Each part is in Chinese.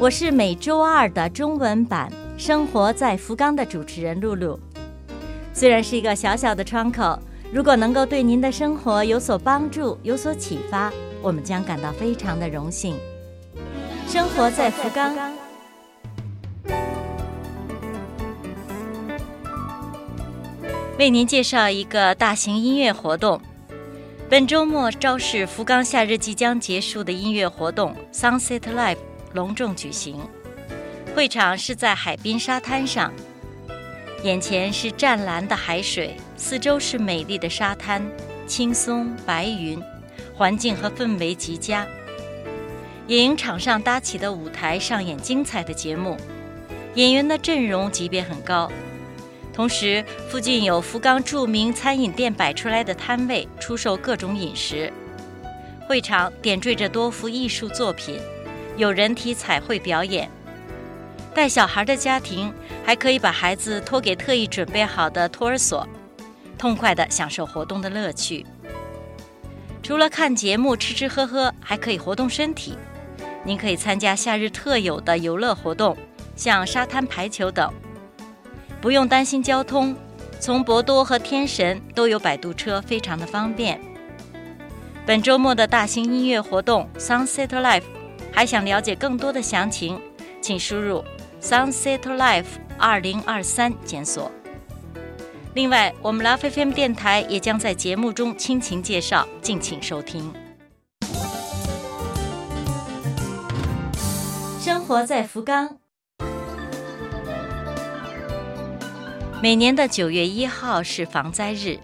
我是每周二的中文版《生活在福冈》的主持人露露。虽然是一个小小的窗口，如果能够对您的生活有所帮助、有所启发，我们将感到非常的荣幸。生活在福冈，为您介绍一个大型音乐活动。本周末昭示福冈夏日即将结束的音乐活动 Sunset Live 隆重举行。会场是在海滨沙滩上，眼前是湛蓝的海水，四周是美丽的沙滩，轻松白云，环境和氛围极佳。野营场上搭起的舞台上演精彩的节目，演员的阵容级别很高。同时，附近有福冈著名餐饮店摆出来的摊位，出售各种饮食。会场点缀着多幅艺术作品，有人体彩绘表演。带小孩的家庭还可以把孩子托给特意准备好的托儿所，痛快地享受活动的乐趣。除了看节目、吃吃喝喝，还可以活动身体。您可以参加夏日特有的游乐活动，像沙滩排球等。不用担心交通，从博多和天神都有摆渡车，非常的方便。本周末的大型音乐活动 Sunset Life，还想了解更多的详情，请输入 Sunset Life 二零二三检索。另外，我们 Love FM 电台也将在节目中倾情介绍，敬请收听。生活在福冈。每年的九月一号是防灾日，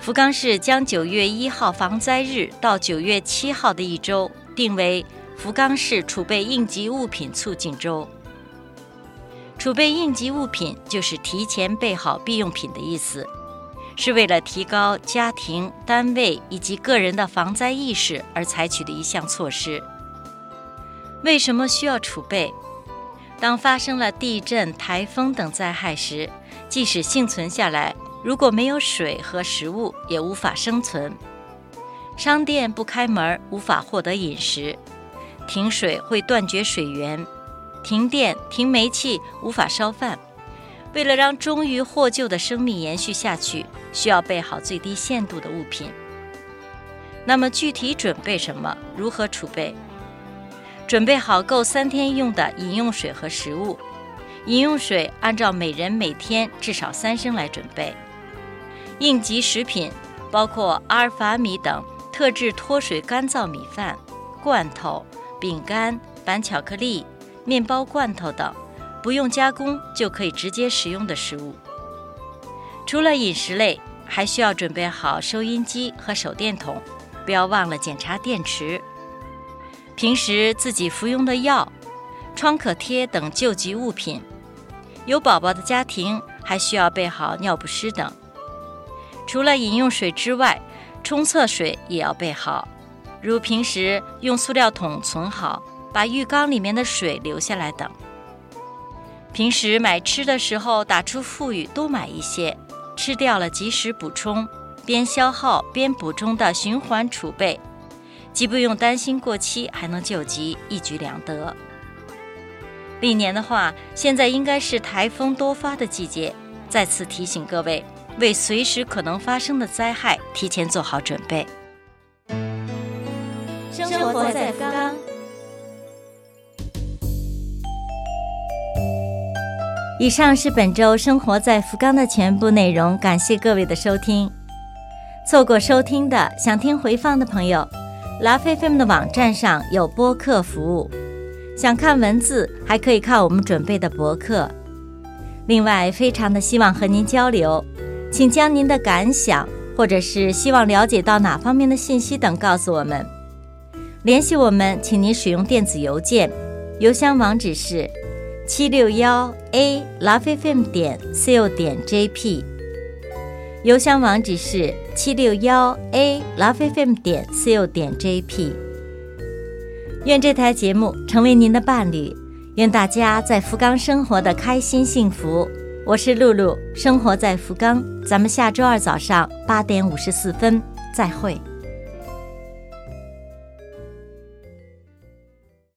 福冈市将九月一号防灾日到九月七号的一周定为福冈市储备应急物品促进周。储备应急物品就是提前备好必用品的意思，是为了提高家庭、单位以及个人的防灾意识而采取的一项措施。为什么需要储备？当发生了地震、台风等灾害时，即使幸存下来，如果没有水和食物，也无法生存。商店不开门，无法获得饮食；停水会断绝水源；停电、停煤气，无法烧饭。为了让终于获救的生命延续下去，需要备好最低限度的物品。那么具体准备什么？如何储备？准备好够三天用的饮用水和食物。饮用水按照每人每天至少三升来准备。应急食品包括阿尔法米等特制脱水干燥米饭、罐头、饼干、板巧克力、面包罐头等，不用加工就可以直接食用的食物。除了饮食类，还需要准备好收音机和手电筒，不要忘了检查电池。平时自己服用的药、创可贴等救急物品，有宝宝的家庭还需要备好尿不湿等。除了饮用水之外，冲厕水也要备好，如平时用塑料桶存好，把浴缸里面的水留下来等。平时买吃的时候打出富裕，多买一些，吃掉了及时补充，边消耗边补充的循环储备。既不用担心过期，还能救急，一举两得。历年的话，现在应该是台风多发的季节，再次提醒各位，为随时可能发生的灾害提前做好准备。生活在福冈。以上是本周生活在福冈的全部内容，感谢各位的收听。错过收听的，想听回放的朋友。拉菲菲们的网站上有播客服务，想看文字还可以看我们准备的博客。另外，非常的希望和您交流，请将您的感想或者是希望了解到哪方面的信息等告诉我们。联系我们，请您使用电子邮件，邮箱网址是七六幺 a lovefm 点 co 点 jp，邮箱网址是七六幺 a lovefm 点 co 点 jp。愿这台节目成为您的伴侣，愿大家在福冈生活的开心幸福。我是露露，生活在福冈，咱们下周二早上八点五十四分再会。